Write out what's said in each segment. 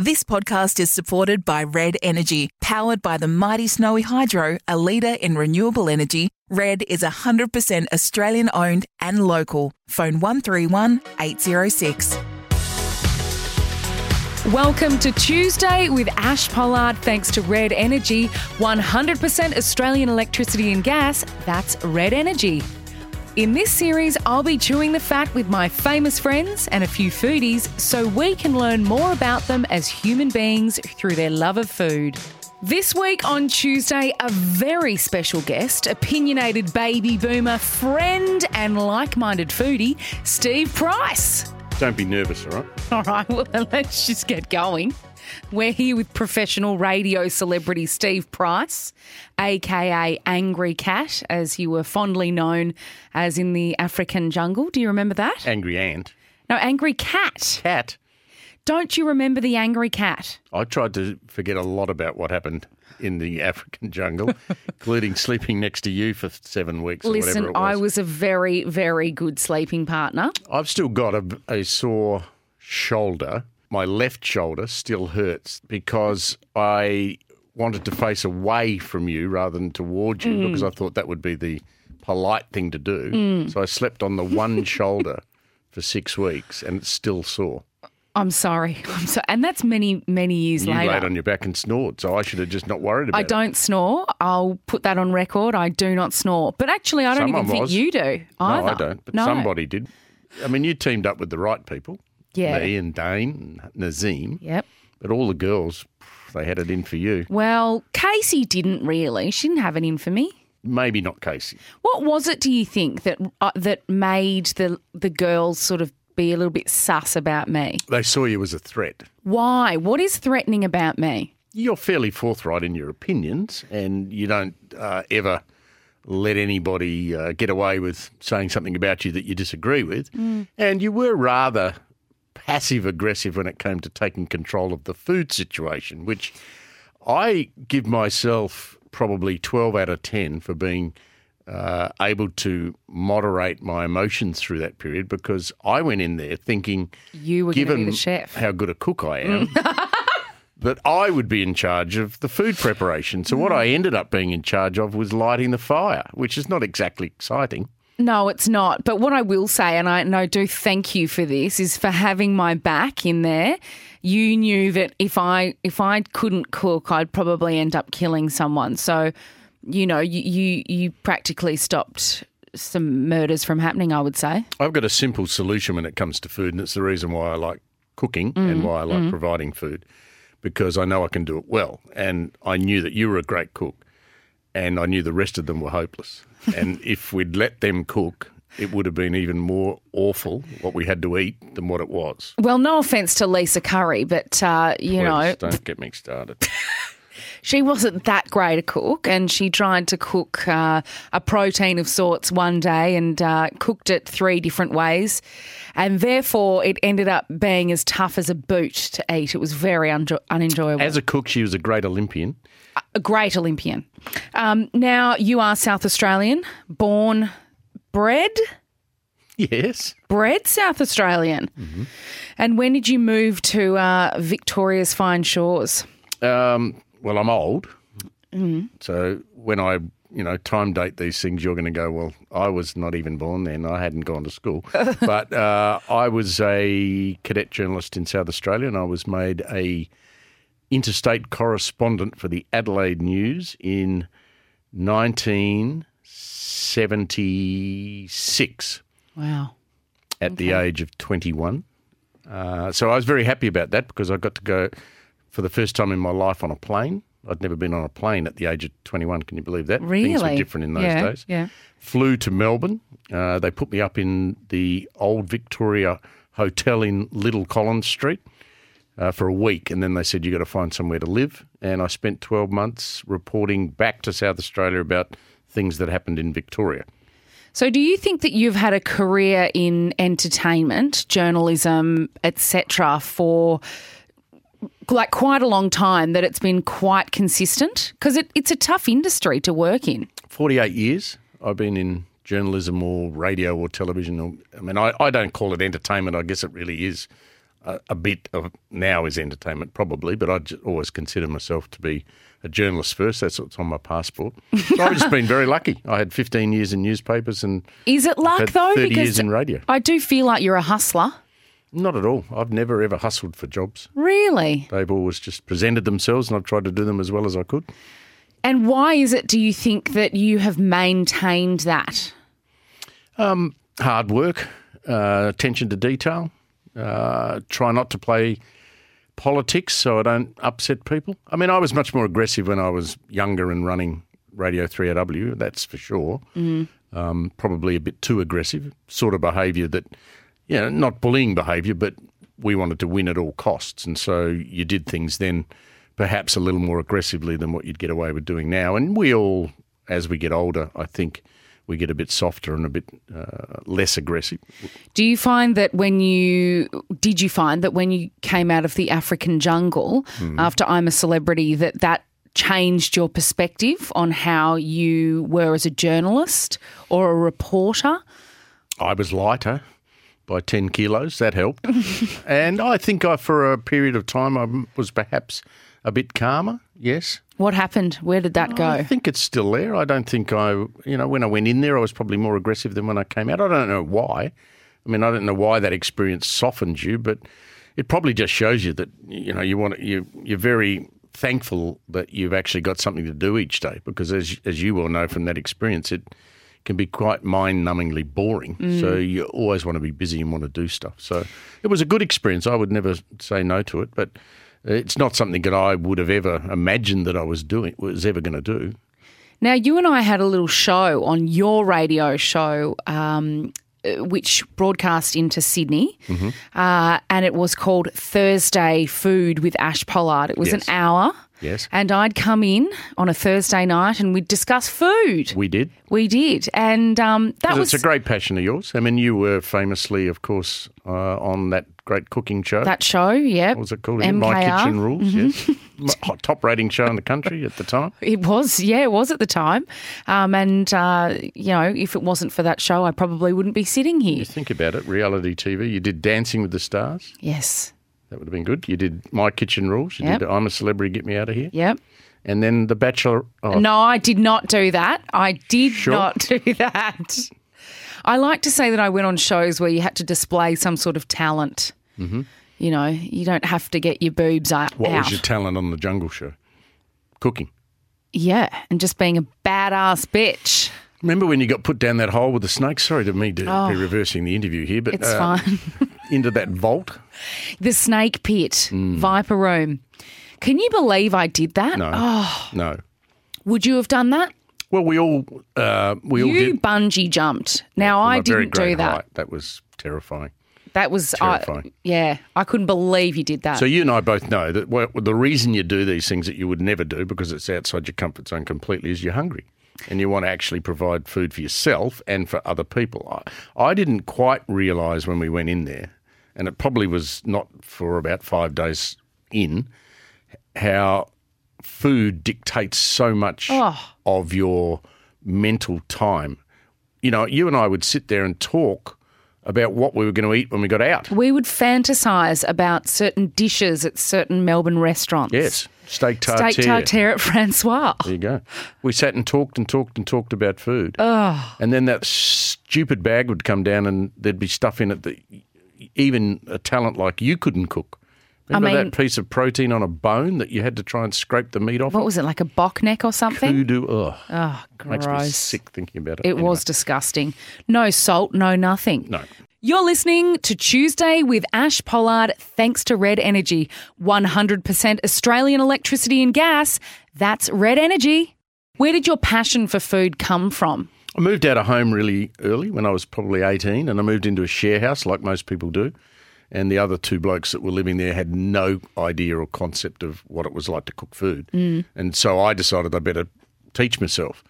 This podcast is supported by Red Energy, powered by the mighty Snowy Hydro, a leader in renewable energy. Red is 100% Australian owned and local. Phone 131 806. Welcome to Tuesday with Ash Pollard. Thanks to Red Energy, 100% Australian electricity and gas. That's Red Energy. In this series, I'll be chewing the fat with my famous friends and a few foodies so we can learn more about them as human beings through their love of food. This week on Tuesday, a very special guest, opinionated baby boomer, friend, and like minded foodie, Steve Price. Don't be nervous, all right? All right, well, let's just get going. We're here with professional radio celebrity Steve Price, aka Angry Cat, as you were fondly known as in the African jungle. Do you remember that? Angry ant. No, Angry Cat. Cat. Don't you remember the Angry Cat? I tried to forget a lot about what happened in the African jungle, including sleeping next to you for seven weeks or Listen, whatever it was. I was a very, very good sleeping partner. I've still got a, a sore shoulder. My left shoulder still hurts because I wanted to face away from you rather than towards you mm. because I thought that would be the polite thing to do. Mm. So I slept on the one shoulder for six weeks and it's still sore. I'm sorry. I'm so, and that's many, many years You later. laid on your back and snored, so I should have just not worried about I it. don't snore. I'll put that on record. I do not snore. But actually, I don't Someone even think you do either. No, I don't. But No. somebody did. I mean, you teamed up with the right people. Yeah. Me and Dane Nazeem. Yep. But all the girls, they had it in for you. Well, Casey didn't really. She didn't have it in for me. Maybe not Casey. What was it? Do you think that uh, that made the the girls sort of be a little bit sus about me? They saw you as a threat. Why? What is threatening about me? You're fairly forthright in your opinions, and you don't uh, ever let anybody uh, get away with saying something about you that you disagree with. And you were rather passive aggressive when it came to taking control of the food situation, which I give myself probably 12 out of 10 for being uh, able to moderate my emotions through that period because I went in there thinking, You were given the chef. how good a cook I am, that I would be in charge of the food preparation. So what I ended up being in charge of was lighting the fire, which is not exactly exciting. No, it's not. But what I will say, and I, and I do thank you for this, is for having my back in there. You knew that if I if I couldn't cook, I'd probably end up killing someone. So, you know, you you, you practically stopped some murders from happening. I would say. I've got a simple solution when it comes to food, and it's the reason why I like cooking and mm, why I like mm. providing food because I know I can do it well. And I knew that you were a great cook, and I knew the rest of them were hopeless. and if we'd let them cook, it would have been even more awful what we had to eat than what it was. Well, no offense to Lisa Curry, but uh, you know, don't get me started. she wasn't that great a cook, and she tried to cook uh, a protein of sorts one day and uh, cooked it three different ways, and therefore it ended up being as tough as a boot to eat. It was very unjo- unenjoyable. As a cook, she was a great Olympian. a great Olympian. Um, now you are South Australian, born, bred, Yes. bred South Australian. And when did you move to uh, Victoria's fine shores? Um, well, I'm old. So when I, you know, time date these things, you're going to go, well, I was not even born then. I hadn't gone to school. but uh, I was a cadet journalist in South Australia and I was made a interstate correspondent for the Adelaide News in 1976 Wow. at the age of 21. Uh, so I was very happy about that because I got to go for the first time in my life on a plane. I'd never been on a plane at the age of 21. Can you believe that? Really? Things were different in those yeah, days. Yeah. Flew to Melbourne. Uh, they put me up in the old Victoria Hotel in Little Collins Street uh, for a week. And then they said, you've got to find somewhere to live. And I spent 12 months reporting back to South Australia about things that happened in Victoria. So, do you think that you've had a career in entertainment, journalism, etc., for like quite a long time? That it's been quite consistent because it, it's a tough industry to work in. 48 years I've been in journalism or radio or television. Or, I mean, I, I don't call it entertainment. I guess it really is a, a bit of now is entertainment, probably, but I always consider myself to be a journalist first. That's what's on my passport. So I've just been very lucky. I had 15 years in newspapers and Is it luck though? 30 because years in radio. I do feel like you're a hustler. Not at all. I've never ever hustled for jobs. Really? They've always just presented themselves, and I've tried to do them as well as I could. And why is it, do you think, that you have maintained that? hard work, uh, attention to detail, uh, try not to play politics so I don't upset people. I mean, I was much more aggressive when I was younger and running Radio 3AW, that's for sure. Um, probably a bit too aggressive, sort of behaviour that, you know, not bullying behaviour, but we wanted to win at all costs. And so you did things then perhaps a little more aggressively than what you'd get away with doing now. And we all, as we get older, I think we get a bit softer and a bit uh, less aggressive. Do you find that when you did you find that when you came out of the African jungle after I'm a celebrity that that changed your perspective on how you were as a journalist or a reporter? I was lighter by 10 kilos. That helped. and I think I, for a period of time, I was perhaps a bit calmer. Yes. What happened? Where did that I go? I think it's still there. I don't think I, you know, when I went in there, I was probably more aggressive than when I came out. I don't know why. I mean, I don't know why that experience softened you, but it probably just shows you that, you know, you want you, you're very thankful that you've actually got something to do each day because as, as you well know from that experience, it can be quite mind-numbingly boring. So you always want to be busy and want to do stuff. So it was a good experience. I would never say no to it, but it's not something that I would have ever imagined that I was doing was ever going to do. Now, you and I had a little show on your radio show, um, which broadcast into Sydney, Mm-hmm. uh, and it was called Thursday Food with Ash Pollard. It was Yes. an hour. Yes. And I'd come in on a Thursday night and we'd discuss food. We did. We did. And um, that was it's a great passion of yours. I mean, you were famously, of course, uh, on that great cooking show. that show, yeah. what was it called? again? My Kitchen Rules, yes. M- Top rating show in the country at the time. It was, yeah, it was at the time. Um, and, uh, you know, if it wasn't for that show, I probably wouldn't be sitting here. You think about it, reality TV. You did Dancing with the Stars. Yes. That would have been good. You did My Kitchen Rules. You Yep. did I'm a Celebrity, Get Me Out of Here. Yep. And then The Bachelor. Oh, No, I did not do that. I did Sure. not do that. I like to say that I went on shows where you had to display some sort of talent. Mm-hmm. You know, you don't have to get your boobs out. What was your talent on the Jungle Show? Cooking. yeah, and just being a badass bitch. Remember when you got put down that hole with the snake? Sorry to me to be reversing the interview here, but Oh. It's uh, fine. into that vault. the snake pit, Viper Room. Can you believe I did that? Mm. No, Oh, no. would you have done that? Well, we all uh, we all You did. bungee jumped. Now I didn't do that. height. That was terrifying. That was I, Terrifying. yeah. I couldn't believe you did that. So you and I both know that well, the reason you do these things that you would never do because it's outside your comfort zone completely is you're hungry and you want to actually provide food for yourself and for other people. I, I didn't quite realise when we went in there, and it probably was not for about five days in, how food dictates so much Oh. of your mental time. You know, you and I would sit there and talk about what we were going to eat when we got out. we would fantasize about certain dishes at certain Melbourne restaurants. Yes, steak tartare. Steak tartare at France-Soir. There you go. We sat and talked and talked and talked about food. Oh. And then that stupid bag would come down and there'd be stuff in it that even a talent like you couldn't cook. Remember mean- that piece of protein on a bone that you had to try and scrape the meat off? What was it, like a bock neck or something? Voodoo. Ugh. Oh, Makes me sick thinking about it. It Anyway. was disgusting. No salt, no nothing. No. You're listening to Tuesday with Ash Pollard, thanks to Red Energy. 100% Australian electricity and gas. That's Red Energy. Where did your passion for food come from? I moved out of home really early when I was probably 18 and I moved into a share house like most people do. And the other two blokes that were living there had no idea or concept of what it was like to cook food. Mm. And so I decided I better teach myself.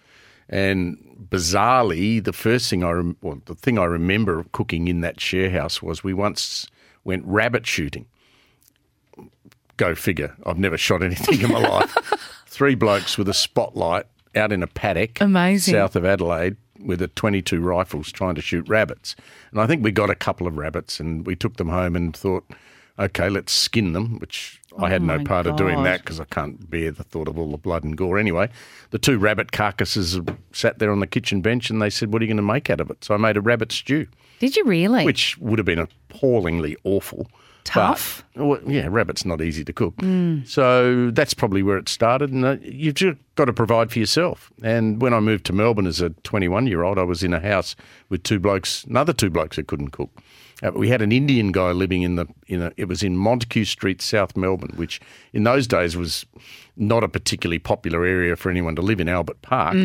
And bizarrely, the first thing I rem- well, the thing I remember of cooking in that share house was we once went rabbit shooting. Go figure. I've never shot anything in my life. Three blokes with a spotlight out in a paddock Amazing. south of Adelaide with a 22 rifles trying to shoot rabbits. And I think we got a couple of rabbits and we took them home and thought, okay, let's skin them, which I had Oh no part of doing that because I can't bear the thought of all the blood and gore. Anyway, the two rabbit carcasses sat there on the kitchen bench and they said, What are you going to make out of it? So I made a rabbit stew, Did you really? which would have been appallingly awful. Tough. But, well, yeah, rabbit's not easy to cook. So that's probably where it started. And uh, you've just got to provide for yourself. And when I moved to Melbourne as a 21 year old, I was in a house with two blokes, another two blokes that couldn't cook. Uh, we had an Indian guy living in the, in a, it was in Montague Street, South Melbourne, which in those days was not a particularly popular area for anyone to live in, Albert Park.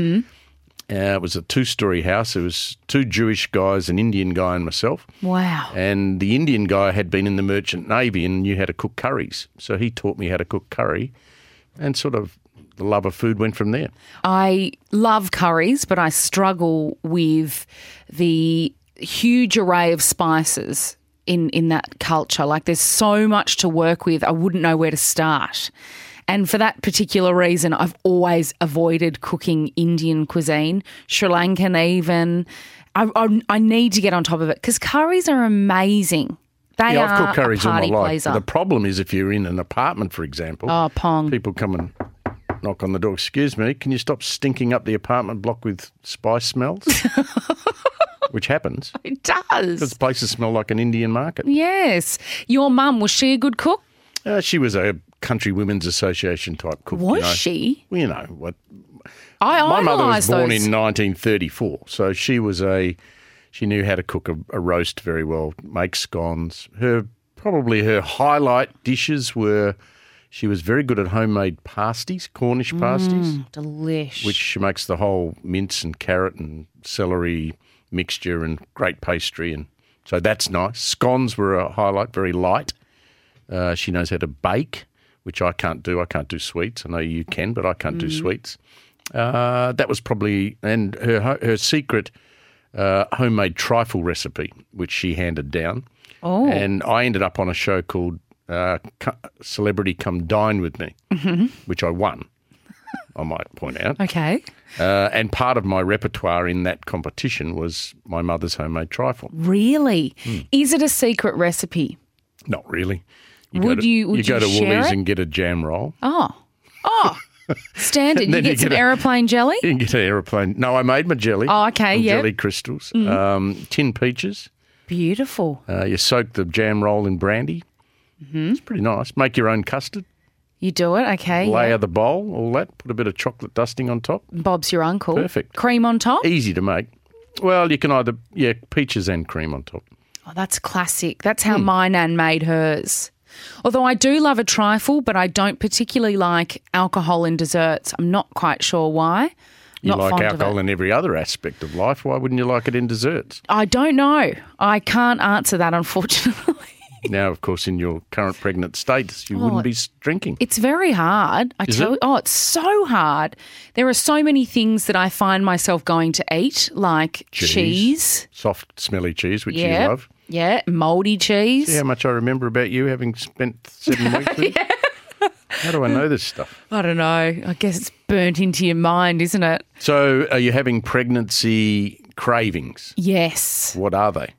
Uh, it was a two story house. It was two Jewish guys, an Indian guy, and myself. wow. And the Indian guy had been in the merchant navy and knew how to cook curries. So he taught me how to cook curry, and sort of the love of food went from there. I love curries, but I struggle with the huge array of spices in in that culture. Like there's so much to work with. I wouldn't know where to start. And for that particular reason, I've always avoided cooking Indian cuisine, Sri Lankan even. I, I, I need to get on top of it because curries are amazing. They Yeah, are I've cooked curries all my life. The problem is if you're in an apartment, for example, oh, pong. people come and knock on the door. Excuse me, can you stop stinking up the apartment block with spice smells? Which happens It does. because places smell like an Indian market. Yes. Your mum, was she a good cook? Uh, she was a country women's association type cook. Was you know. she? Well, you know what I My mother was born those. in 1934, so she was a she knew how to cook a, a roast very well, make scones. Her probably her highlight dishes were she was very good at homemade pasties, Cornish pasties, Delish. which she makes the whole mince and carrot and celery mixture and great pastry, and so that's nice. Scones were a highlight, very light. Uh, she knows how to bake, which I can't do. I can't do sweets. I know you can, but I can't do sweets. Uh, that was probably and her her secret uh, homemade trifle recipe, which she handed down. Oh. And I ended up on a show called uh, Celebrity Come Dine with Me, which I won. I might point out. okay. Uh, and part of my repertoire in that competition was my mother's homemade trifle. Really? Hmm. Is it a secret recipe? Not really. You Would go to, you- would go you to share Woolies it? and get a jam roll. Oh. Oh. Standard. You get you some get a- aeroplane jelly? You can get an aeroplane. No, I made my jelly. Oh, okay, yep. Jelly crystals. Um, tin peaches. Beautiful. Uh, you soak the jam roll in brandy. Mm-hmm. It's pretty nice. Make your own custard. You do it, okay. Layer yeah. the bowl, all that. Put a bit of chocolate dusting on top. Bob's your uncle. Perfect. Cream on top? Easy to make. Well, you can either, yeah, peaches and cream on top. Oh, that's classic. That's how my nan made hers. Although I do love a trifle, but I don't particularly like alcohol in desserts. I'm not quite sure why. You not like alcohol in every other aspect of life. Why wouldn't you like it in desserts? I don't know. I can't answer that, unfortunately. now, of course, in your current pregnant state, you wouldn't be drinking. It's very hard. I Is tell it? you, oh, it's so hard. There are so many things that I find myself going to eat, like cheese. Soft, smelly cheese, which Yeah. you love. Yeah, moldy cheese. See how much I remember about you having spent seven weeks with you? How do I know this stuff? I don't know. I guess it's burnt into your mind, isn't it? So, are you having pregnancy cravings? Yes. What are they?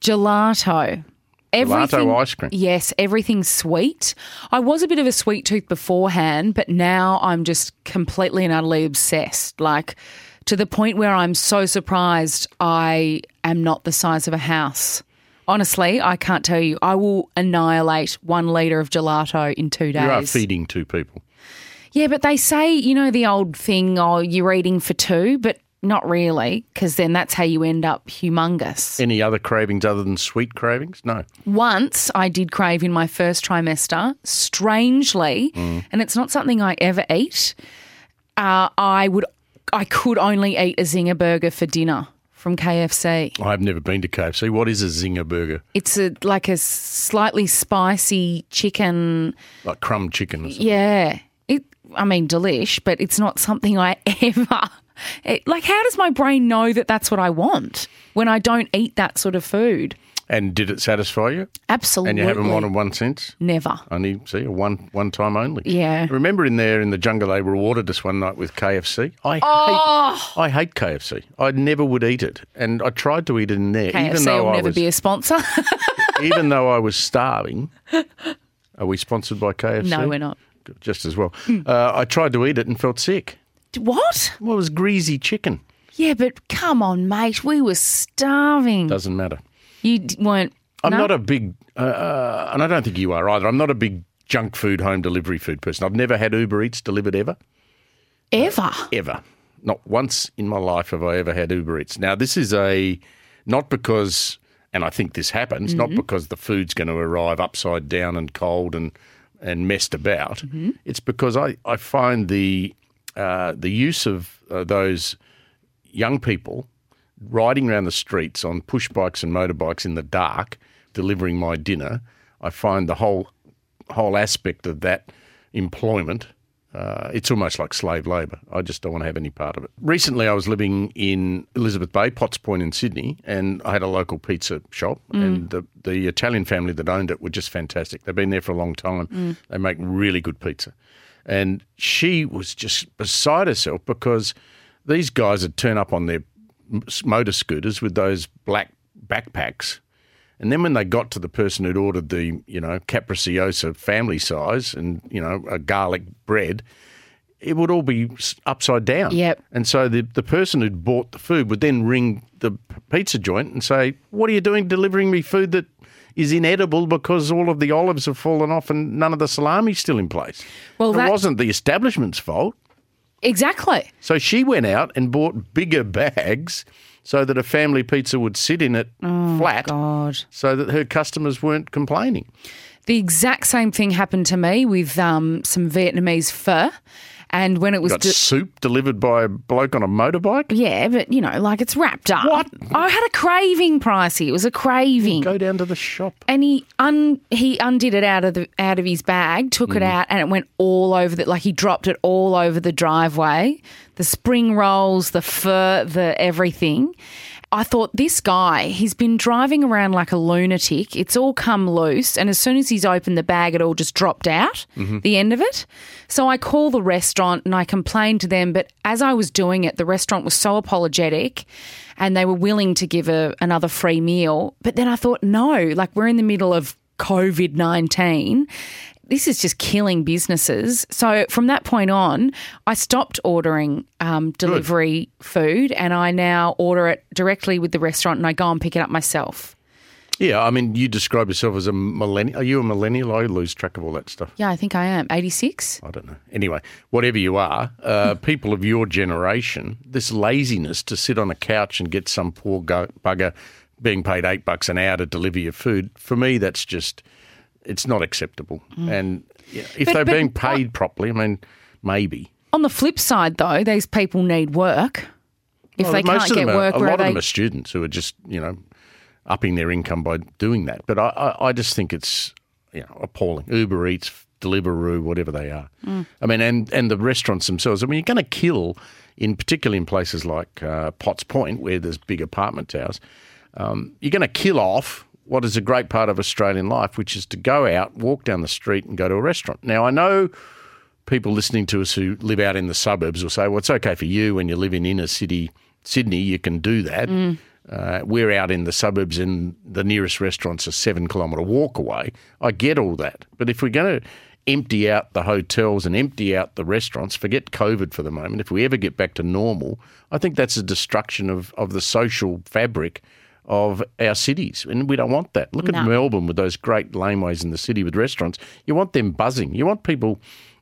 Gelato. Gelato ice cream. Yes, everything's sweet. I was a bit of a sweet tooth beforehand, but now I'm just completely and utterly obsessed. Like to the point where I'm so surprised I am not the size of a house. Honestly, I can't tell you. I will annihilate one litre of gelato in two days. You are feeding two people. Yeah, but they say, you know, the old thing, oh, you're eating for two, but not really, because then that's how you end up humongous. Any other cravings other than sweet cravings? No. Once I did crave in my first trimester, strangely, and it's not something I ever eat. Uh, I would, I could only eat a zinger burger for dinner from KFC. I've never been to KFC. What is a zinger burger? It's a like a slightly spicy chicken. Like crumb chicken or something? Yeah, it. I mean, delish, but it's not something I ever. It, like, how does my brain know that that's what I want when I don't eat that sort of food? And did it satisfy you? Absolutely. And you haven't wanted one since? Never. Only, see, one one time only. Yeah. Remember in there in the jungle, they rewarded us one night with KFC. I Oh. hate, I hate KFC. I never would eat it, and I tried to eat it in there, even though will I never was, be a sponsor. even though I was starving. Are we sponsored by KFC? No, we're not. Just as well. Uh, I tried to eat it and felt sick. What? Well, it was greasy chicken. Yeah, but come on, mate. We were starving. Doesn't matter. You weren't. I'm no? not a big, uh, uh, and I don't think you are either. I'm not a big junk food home delivery food person. I've never had Uber Eats delivered ever. ever. ever. Not once in my life have I ever had Uber Eats. Now, this is a not because, and I think this happens, not because the food's going to arrive upside down and cold and and messed about. It's because I I find the uh, the use of uh, those young people riding around the streets on push bikes and motorbikes in the dark, delivering my dinner. I find the whole whole aspect of that employment. Uh, it's almost like slave labour. I just don't want to have any part of it. Recently, I was living in Elizabeth Bay, Potts Point in Sydney, and I had a local pizza shop. And the, the Italian family that owned it were just fantastic. They've been there for a long time. They make really good pizza. And she was just beside herself because these guys had turned up on their motor scooters with those black backpacks. And then when they got to the person who'd ordered the, you know, capricciosa family size and, you know, a garlic bread, it would all be upside down. Yep. And so the, the person who'd bought the food would then ring the pizza joint and say, What are you doing delivering me food that is inedible because all of the olives have fallen off and none of the salami's still in place? Well, it that- wasn't the establishment's fault. Exactly. So she went out and bought bigger bags so that a family pizza would sit in it oh, flat God. so that her customers weren't complaining. The exact same thing happened to me with um, some Vietnamese pho. And when it was. Got de- soup delivered by a bloke on a motorbike. yeah, but you know, like it's wrapped up. What? I had a craving, Pricey. It was a craving. Go down to the shop. and he un he undid it out of the out of his bag, took Mm. it out, and it went all over the like he dropped it all over the driveway. The spring rolls, the pho, the everything. I thought this guy, he's been driving around like a lunatic. It's all come loose, and as soon as he's opened the bag, it all just dropped out. Mm-hmm. The end of it. So I call the restaurant and I complained to them, but as I was doing it, the restaurant was so apologetic and they were willing to give a, another free meal. But then I thought, no, like we're in the middle of COVID 19. This is just killing businesses. So from that point on, I stopped ordering um, delivery food and I now order it directly with the restaurant and I go and pick it up myself. Yeah, I mean, you describe yourself as a millennial. Are you a millennial? I lose track of all that stuff. Yeah, I think I am. 86? I don't know. Anyway, whatever you are, uh, people of your generation, this laziness to sit on a couch and get some poor go- bugger being paid eight bucks an hour to deliver your food, for me, that's just, it's not acceptable. And yeah, if But- they're but being what- paid properly, I mean, maybe. On the flip side, though, these people need work. If Well, they can't get are, work, a lot of they? them are students who are just, you know, upping their income by doing that. But I, I, I just think it's, you know, appalling. Uber Eats, Deliveroo, whatever they are. Mm. I mean, and, and the restaurants themselves. I mean, you're going to kill, in particularly in places like uh, Potts Point, where there's big apartment towers, um, you're going to kill off what is a great part of Australian life, which is to go out, walk down the street, and go to a restaurant. Now, I know people listening to us who live out in the suburbs will say, well, it's okay for you when you live in inner city Sydney, you can do that. Uh, we're out in the suburbs and the nearest restaurant's a seven kilometre walk away. I get all that. But if we're going to empty out the hotels and empty out the restaurants, forget COVID for the moment, if we ever get back to normal, I think that's a destruction of, of the social fabric of our cities. And we don't want that. Look No. at Melbourne with those great laneways in the city with restaurants. You want them buzzing. You want people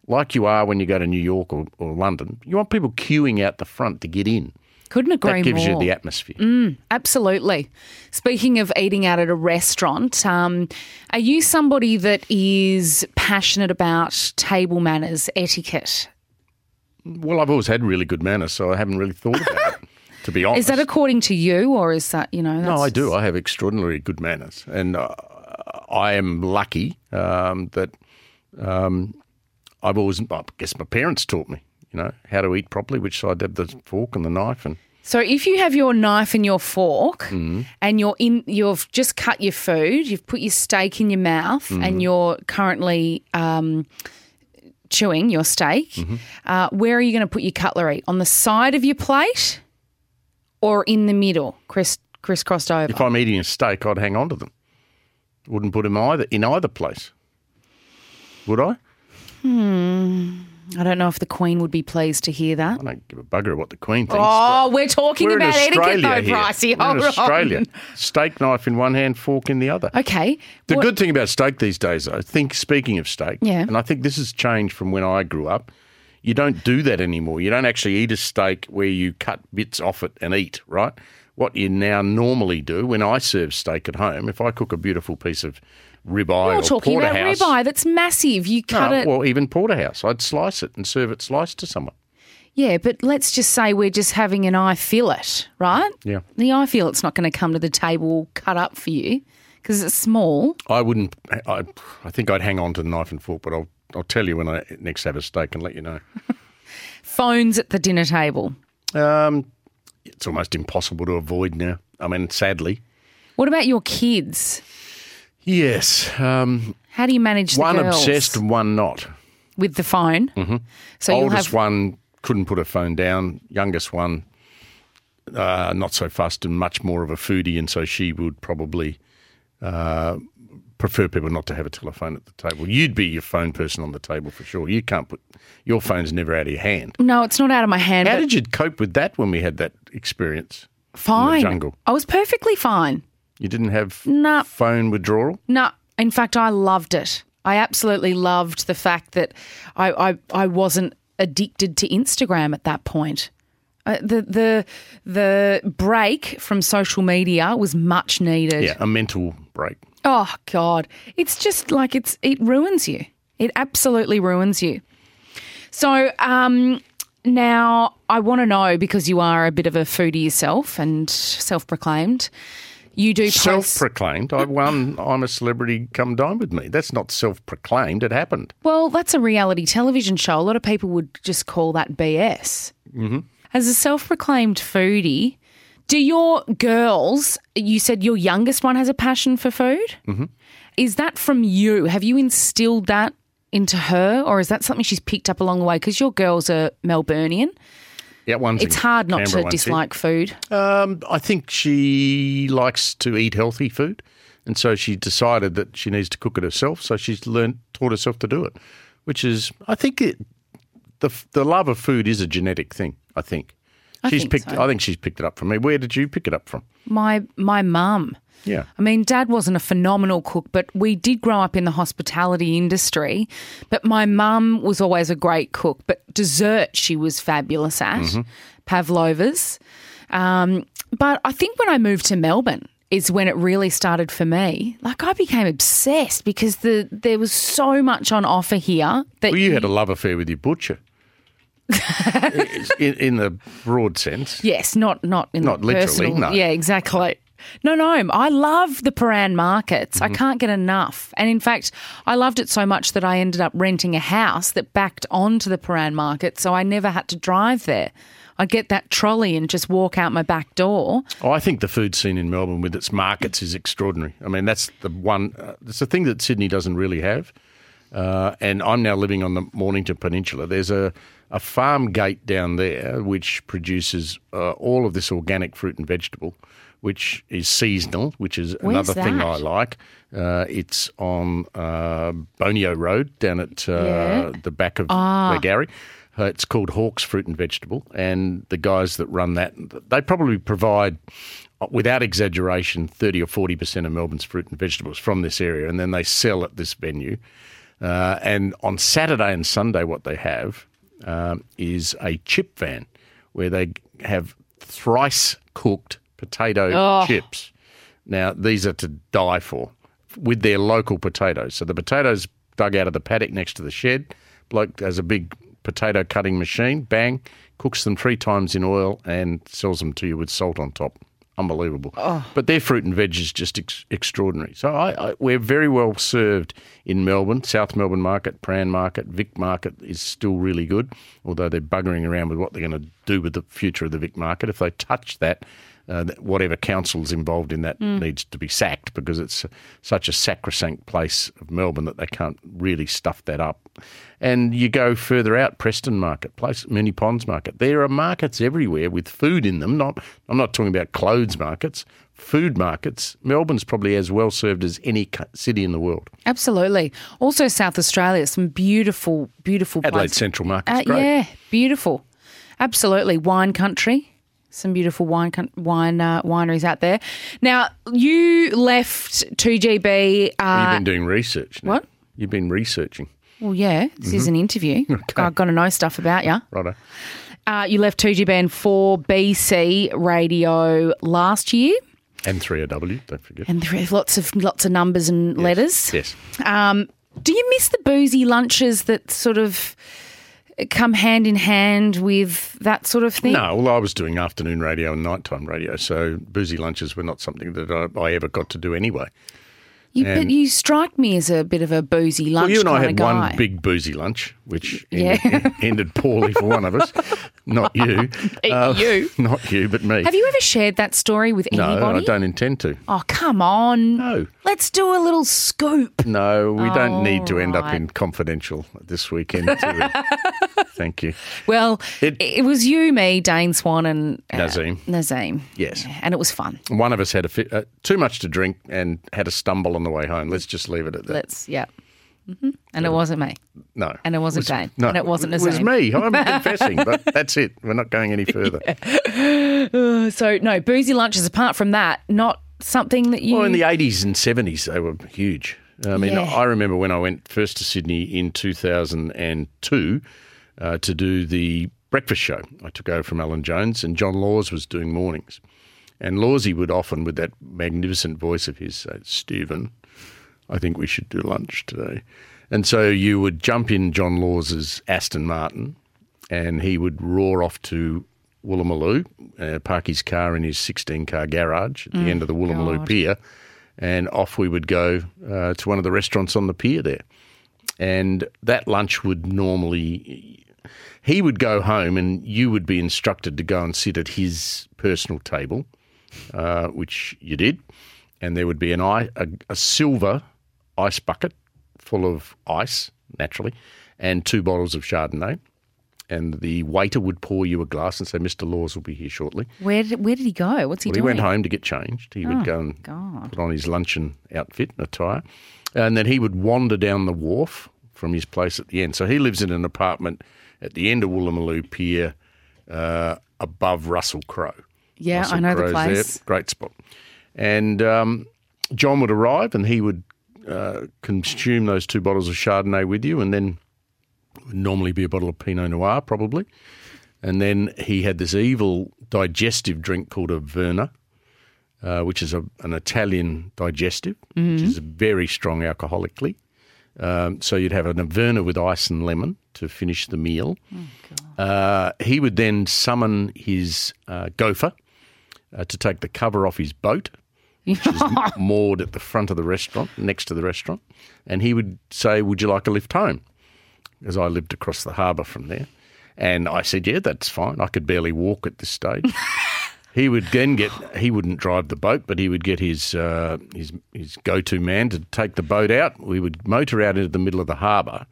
like you are when you go to New York or, or London. You want people queuing out the front to get in. Couldn't agree more. That gives more. you the atmosphere. Absolutely. Speaking of eating out at a restaurant, um, are you somebody that is passionate about table manners, etiquette? Well, I've always had really good manners, so I haven't really thought about it, to be honest. Is that according to you, or is that you know? no, I do. I have extraordinarily good manners, and uh, I am lucky um, that um, I've always. I guess my parents taught me, you know, how to eat properly, which side to have the fork and the knife, and So if you have your knife and your fork, Mm-hmm. and you're in, you've just cut your food, you've put your steak in your mouth, Mm-hmm. and you're currently um, chewing your steak. Mm-hmm. Uh, where are you going to put your cutlery? On the side of your plate, or in the middle, criss crisscrossed over? if I'm eating a steak, I'd hang on to them. Wouldn't put them either in either place. Would I? Hmm. I don't know if the Queen would be pleased to hear that. I don't give a bugger what the Queen thinks. Oh, we're talking We're about etiquette though, here. Pricey. We're Hold in on. Australia. Steak knife in one hand, fork in the other. Okay. The What- good thing about steak these days, I think, speaking of steak, Yeah. and I think this has changed from when I grew up, you don't do that anymore. You don't actually eat a steak where you cut bits off it and eat, right? What you now normally do when I serve steak at home, if I cook a beautiful piece of ribeye You're or talking about porterhouse, ribeye that's massive. You cut no, it. well, even porterhouse, I'd slice it and serve it sliced to someone. Yeah, but let's just say we're just having an eye fillet, right? Yeah. The eye fillet's not going to come to the table cut up for you because it's small. I wouldn't. I, I think I'd hang on to the knife and fork, but I'll I'll tell you when I next have a steak and let you know. Phones at the dinner table. Um, it's almost impossible to avoid now. I mean, sadly. What about your kids? Yes. Um, How do you manage the one girls obsessed and one not. with the phone? Mm-hmm. So Oldest have one couldn't put her phone down. Youngest one, uh, not so fussed and much more of a foodie, and so she would probably uh, prefer people not to have a telephone at the table. You'd be your phone person on the table for sure. You can't put your phone's never out of your hand. no, it's not out of my hand. How did you cope with that when we had that experience? fine. jungle? I was perfectly fine. You didn't have No. phone withdrawal. No, in fact, I loved it. I absolutely loved the fact that I, I, I wasn't addicted to Instagram at that point. Uh, the the the break from social media was much needed. Yeah, a mental break. Oh God, it's just like it's it ruins you. It absolutely ruins you. So um, now I want to know because you are a bit of a foodie yourself and self-proclaimed. You do post. Self-proclaimed. I won. I'm a celebrity. Come dine with me. That's not self-proclaimed. It happened. Well, that's a reality television show. A lot of people would just call that BS. Mm-hmm. As a self proclaimed foodie, do your girls, you said your youngest one has a passion for food? Mm-hmm. Is that from you? Have you instilled that into her, or is that something she's picked up along the way? Because your girls are Melburnian. Yeah, one's It's hard not Canberra, to dislike food. Um, I think she likes to eat healthy food, and so she decided that she needs to cook it herself. So she's learned, taught herself to do it, which is, I think, it, the the love of food is a genetic thing. I think I she's think picked. so. I think she's picked it up from me. Where did you pick it up from? My my mum. Yeah. I mean, dad wasn't a phenomenal cook, but we did grow up in the hospitality industry. But my mum was always a great cook. But dessert, she was fabulous at pavlovas. Um, but I think when I moved to Melbourne is when it really started for me. Like I became obsessed because the there was so much on offer here that Well, you had a love affair with your butcher. in, in the broad sense. Yes, not not in Not the literally, personal. no. Yeah, exactly. No, no, I love the Prahran markets. Mm-hmm. I can't get enough. And in fact, I loved it so much that I ended up renting a house that backed onto the Prahran market, so I never had to drive there. I'd get that trolley and just walk out my back door. Oh, I think the food scene in Melbourne with its markets is extraordinary. I mean, that's the one. Uh, it's the thing that Sydney doesn't really have. Uh, and I'm now living on the Mornington Peninsula. There's a, a farm gate down there which produces uh, all of this organic fruit and vegetable, which is seasonal, which is Where's another thing? I like. Uh, it's on uh, Boneo Road down at uh, Yeah. the back of Ah. where Gary. Uh, it's called Hawkes Fruit and Vegetable, and the guys that run that, they probably provide, uh, without exaggeration, thirty or forty percent of Melbourne's fruit and vegetables from this area, and then they sell at this venue. Uh, and on Saturday and Sunday, what they have um, is a chip van where they have thrice cooked potato Oh. chips. Now, these are to die for with their local potatoes. So the potatoes dug out of the paddock next to the shed. Bloke has a big potato cutting machine, bang, cooks them three times in oil and sells them to you with salt on top. Unbelievable. Oh. But their fruit and veg is just ex- extraordinary. So I, I, we're very well served in Melbourne. South Melbourne Market, Prahran Market, Vic Market is still really good, although they're buggering around with what they're going to do with the future of the Vic Market. If they touch that, uh, whatever council's involved in that needs to be sacked because it's such a sacrosanct place of Melbourne that they can't really stuff that up. And you go further out, Preston Marketplace, Moonee Ponds Market. There are markets everywhere with food in them. Not, I'm not talking about clothes markets, food markets. Melbourne's probably as well served as any city in the world. Absolutely. Also, South Australia, some beautiful, beautiful Adelaide places. Central Market's Uh, yeah, beautiful. Absolutely, wine country. Some beautiful wine wine uh, wineries out there. Now you left two GB. You've Uh, been doing research. Now. what? You've been researching. well, yeah, this is an Mm-hmm. interview. I've got to know stuff about you. Righto. Uh, you left two GB and four BC radio last year, And 3AW, don't forget. and there are lots of lots of numbers and letters. Yes. Um, do you miss the boozy lunches that sort of come hand in hand with that sort of thing? No, well, I was doing afternoon radio and nighttime radio, so boozy lunches were not something that I, I ever got to do anyway. You, but you strike me as a bit of a boozy lunch Well, you and I had one big boozy lunch, which Yeah. ended, ended poorly for one of us. Not you. Uh, you. Not you, but me. Have you ever shared that story with anybody? no. I don't intend to. Oh, come on. No. Let's do a little scoop. No, we don't need to end up in confidential this weekend. do we? Thank you. Well, it, It- was you, me, Dane Swan, and uh, Nazeem. Nazeem. Yes. Yeah, and it was fun. One of us had a fi- uh, too much to drink and had a stumble on the way home. Let's just leave it at that. Let's, yeah. hmm And it wasn't me. No. And it wasn't was- Dane. No, And it wasn't Nazeem. It was Nazeem. me. I'm confessing, but that's it. We're not going any further. Uh, So, no, boozy lunches, apart from that, not something that you. Well, in the 80s and 70s, they were huge. I mean, Yeah. I remember when I went first to Sydney in 2002 uh, to do the breakfast show. I took over from Alan Jones, and John Laws was doing mornings. And Lawsy would often, with that magnificent voice of his, say, Stephen, I think we should do lunch today. And so you would jump in John Laws's Aston Martin, and he would roar off to Woolloomooloo, uh, park his car in his 16 car garage at the end of the Woolloomooloo Pier, and off we would go uh, to one of the restaurants on the pier there. And that lunch would normally, he would go home, and you would be instructed to go and sit at his personal table, uh, which you did. And there would be an i a, a silver ice bucket full of ice, naturally, and two bottles of Chardonnay. And the waiter would pour you a glass and say, Mr. Laws will be here shortly. where, did, where did he go? What's he Well, he went home to get changed. He would go and Oh, God. put on his luncheon outfit and attire. And then he would wander down the wharf from his place at the end. So he lives in an apartment at the end of Woolloomooloo Pier uh, above Russell Crowe. Yeah, Russell I know the place. There. Great spot. And um, John would arrive and he would uh, consume those two bottles of Chardonnay with you and then would normally be a bottle of Pinot Noir, probably. And then he had this evil digestive drink called a Verna, uh, which is a, an Italian digestive, which is very strong alcoholically. Um, so you'd have an Averna with ice and lemon to finish the meal. uh, he would then summon his uh, gopher uh, to take the cover off his boat, which is moored at the front of the restaurant, next to the restaurant. And he would say, Would you like a lift home? As I lived across the harbour from there. And I said, Yeah, that's fine. I could barely walk at this stage. He would then get. He wouldn't drive the boat, but he would get his uh, his his go-to man to take the boat out. We would motor out into the middle of the harbour,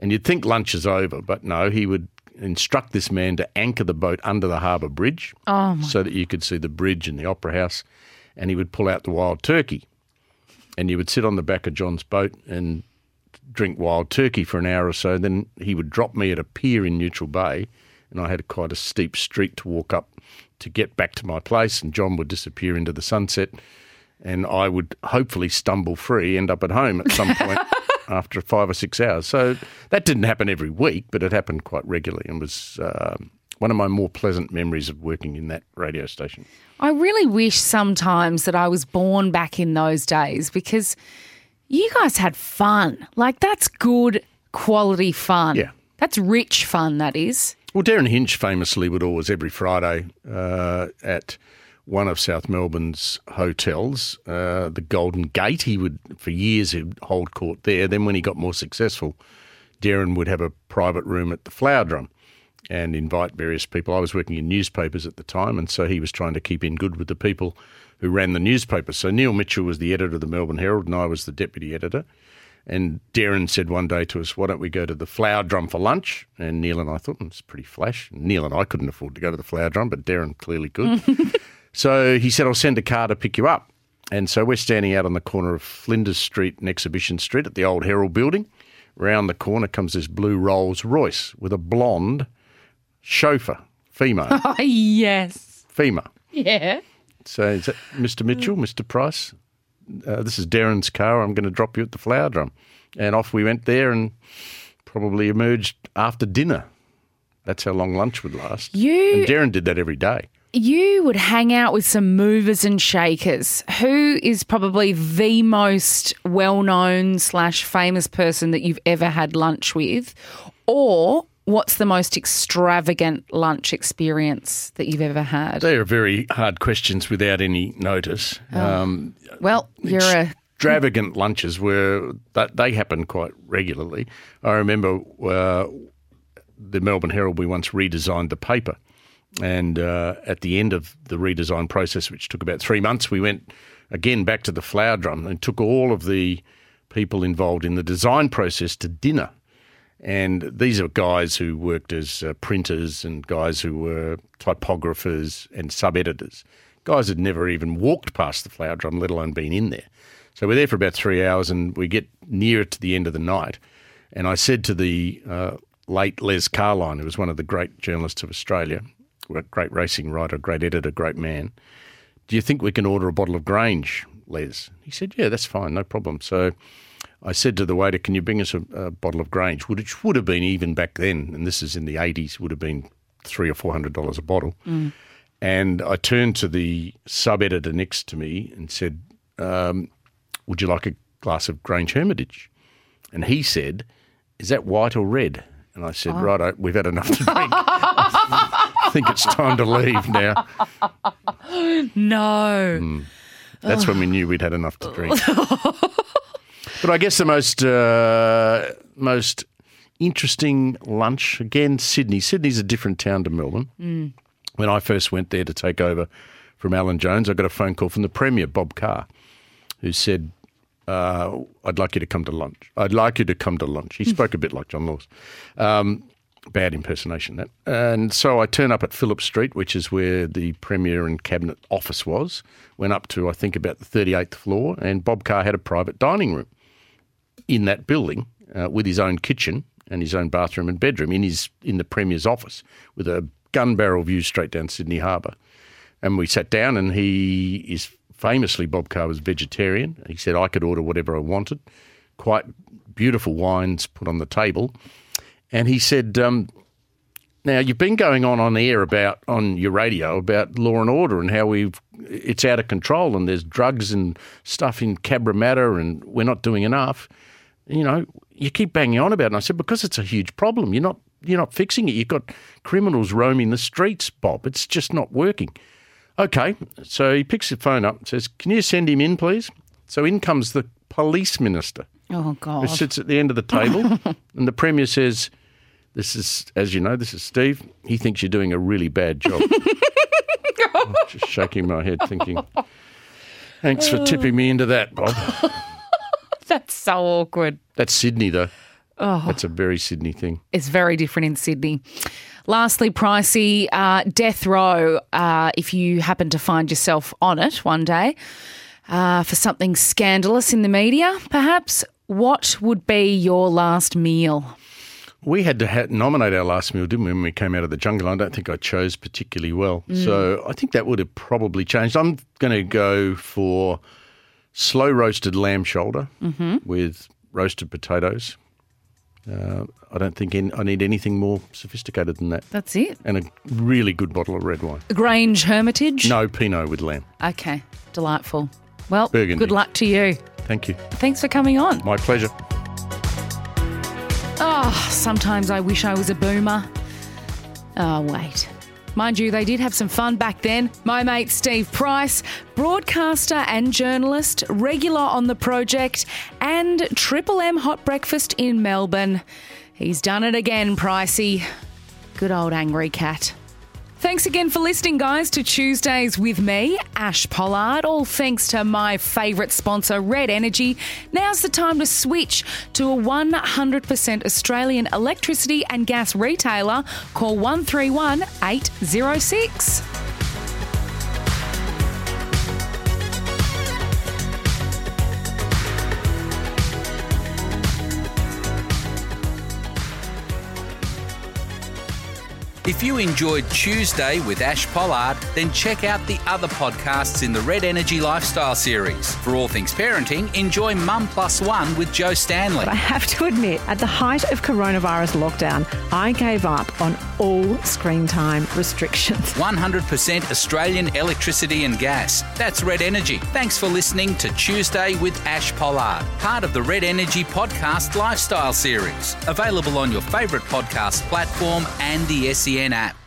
and you'd think lunch is over, but no. He would instruct this man to anchor the boat under the harbour bridge, so that you could see the bridge and the opera house, and he would pull out the wild turkey, and you would sit on the back of John's boat and drink wild turkey for an hour or so. Then he would drop me at a pier in Neutral Bay, and I had quite a steep street to walk up to get back to my place. And John would disappear into the sunset, and I would hopefully stumble free, end up at home at some point after five or six hours. So that didn't happen every week, but it happened quite regularly, and was. um one of my more pleasant memories of working in that radio station. I really wish sometimes that I was born back in those days because you guys had fun. Like, that's good quality fun. Yeah. That's rich fun, that is. Well, Derryn Hinch famously would always, every Friday uh, at one of South Melbourne's hotels, uh, the Golden Gate, he would, for years, he'd hold court there. Then, when he got more successful, Derryn would have a private room at the Flower Drum. and invite various people. I was working in newspapers at the time, and so he was trying to keep in good with the people who ran the newspaper. So Neil Mitchell was the editor of the Melbourne Herald, and I was the deputy editor. And Derryn said one day to us, Why don't we go to the Flower Drum for lunch? And Neil and I thought, mm, It's pretty flash. Neil and I couldn't afford to go to the Flower Drum, but Derryn clearly could. so he said, I'll send a car to pick you up. And so we're standing out on the corner of Flinders Street and Exhibition Street at the old Herald building. Round the corner comes this blue Rolls Royce with a blonde chauffeur, female. Oh, yes. female. Yeah. So is that Mr. Mitchell, Mr. Price? Uh, this is Derryn's car. I'm going to drop you at the flower drum. And off we went there and probably emerged after dinner. That's how long lunch would last. You- and Darren did that every day. You would hang out with some movers and shakers. Who is probably the most well known slash famous person that you've ever had lunch with? Or what's the most extravagant lunch experience that you've ever had? They are very hard questions without any notice. Um, Well, you're a extravagant lunches were that they happen quite regularly. I remember uh, the Melbourne Herald. We once redesigned the paper, and uh, at the end of the redesign process, which took about three months, we went again back to the flower drum and took all of the people involved in the design process to dinner. And these are guys who worked as uh, printers and guys who were typographers and sub editors. Guys had never even walked past the flower drum, let alone been in there. So we're there for about three hours and we get near to the end of the night. And I said to the uh, late Les Carlyon, who was one of the great journalists of Australia, a great racing writer, great editor, great man, do you think we can order a bottle of Grange, Les? He said, yeah, that's fine, no problem. So I said to the waiter, can you bring us a, a bottle of Grange, which would have been even back then, and this is in the 80s, would have been three or four hundred dollars a bottle. And I turned to the sub editor next to me and said, um, would you like a glass of Grange Hermitage? And he said, is that white or red? And I said, right, we've had enough to drink. I think it's time to leave now. no. That's when we knew we'd had enough to drink. but I guess the most uh, most interesting lunch again, Sydney. Sydney's a different town to Melbourne. When I first went there to take over from Alan Jones, I got a phone call from the Premier, Bob Carr, who said, uh, "I'd like you to come to lunch. I'd like you to come to lunch." He spoke a bit like John Laws. Um, bad impersonation that. And so I turn up at Phillip Street, which is where the Premier and Cabinet office was. Went up to I think about the 38th floor, and Bob Carr had a private dining room in that building uh, with his own kitchen and his own bathroom and bedroom in his in the Premier's office with a gun barrel view straight down Sydney Harbour. And we sat down, and he is famously Bob Carr was vegetarian. He said I could order whatever I wanted. Quite beautiful wines put on the table, and he said. Um, now you've been going on on air about on your radio about law and order and how we've it's out of control and there's drugs and stuff in Cabramatta and we're not doing enough. You know, you keep banging on about it. And I said because it's a huge problem. You're not you're not fixing it. You've got criminals roaming the streets, Bob. It's just not working. Okay, so he picks the phone up and says, "Can you send him in, please?" So in comes the police minister Oh, God. who sits at the end of the table, and the premier says, "This is, as you know, this is Steve. He thinks you're doing a really bad job." I'm just shaking my head, thinking, "Thanks for tipping me into that, Bob." So awkward. That's Sydney, though. That's a very Sydney thing. It's very different in Sydney. Lastly, pricey, uh, death row. Uh, if you happen to find yourself on it one day uh, for something scandalous in the media, perhaps, what would be your last meal? We had to ha- nominate our last meal, didn't we, when we came out of the jungle? I don't think I chose particularly well. So I think that would have probably changed. I'm going to go for slow roasted lamb shoulder with roasted potatoes. Uh, I don't think any, I need anything more sophisticated than that. That's it. And a really good bottle of red wine. Grange Hermitage? No Pinot with lamb. Okay, delightful. Well, Burgundy. good luck to you. Thank you. Thanks for coming on. My pleasure. Oh, sometimes I wish I was a boomer. Oh, wait. Mind you, they did have some fun back then. My mate Steve Price, broadcaster and journalist, regular on the project, and Triple M Hot Breakfast in Melbourne. He's done it again, Pricey. Good old angry cat. Thanks again for listening, guys, to Tuesdays with me, Ash Pollard. All thanks to my favourite sponsor, Red Energy. Now's the time to switch to a 100% Australian electricity and gas retailer. Call 131 806. If you enjoyed Tuesday with Ash Pollard, then check out the other podcasts in the Red Energy Lifestyle series. For all things parenting, enjoy Mum Plus One with Jo Stanley. But I have to admit, at the height of coronavirus lockdown, I gave up on all screen time restrictions. 100% Australian electricity and gas. That's Red Energy. Thanks for listening to Tuesday with Ash Pollard, part of the Red Energy Podcast Lifestyle series. Available on your favourite podcast platform and the SEN app.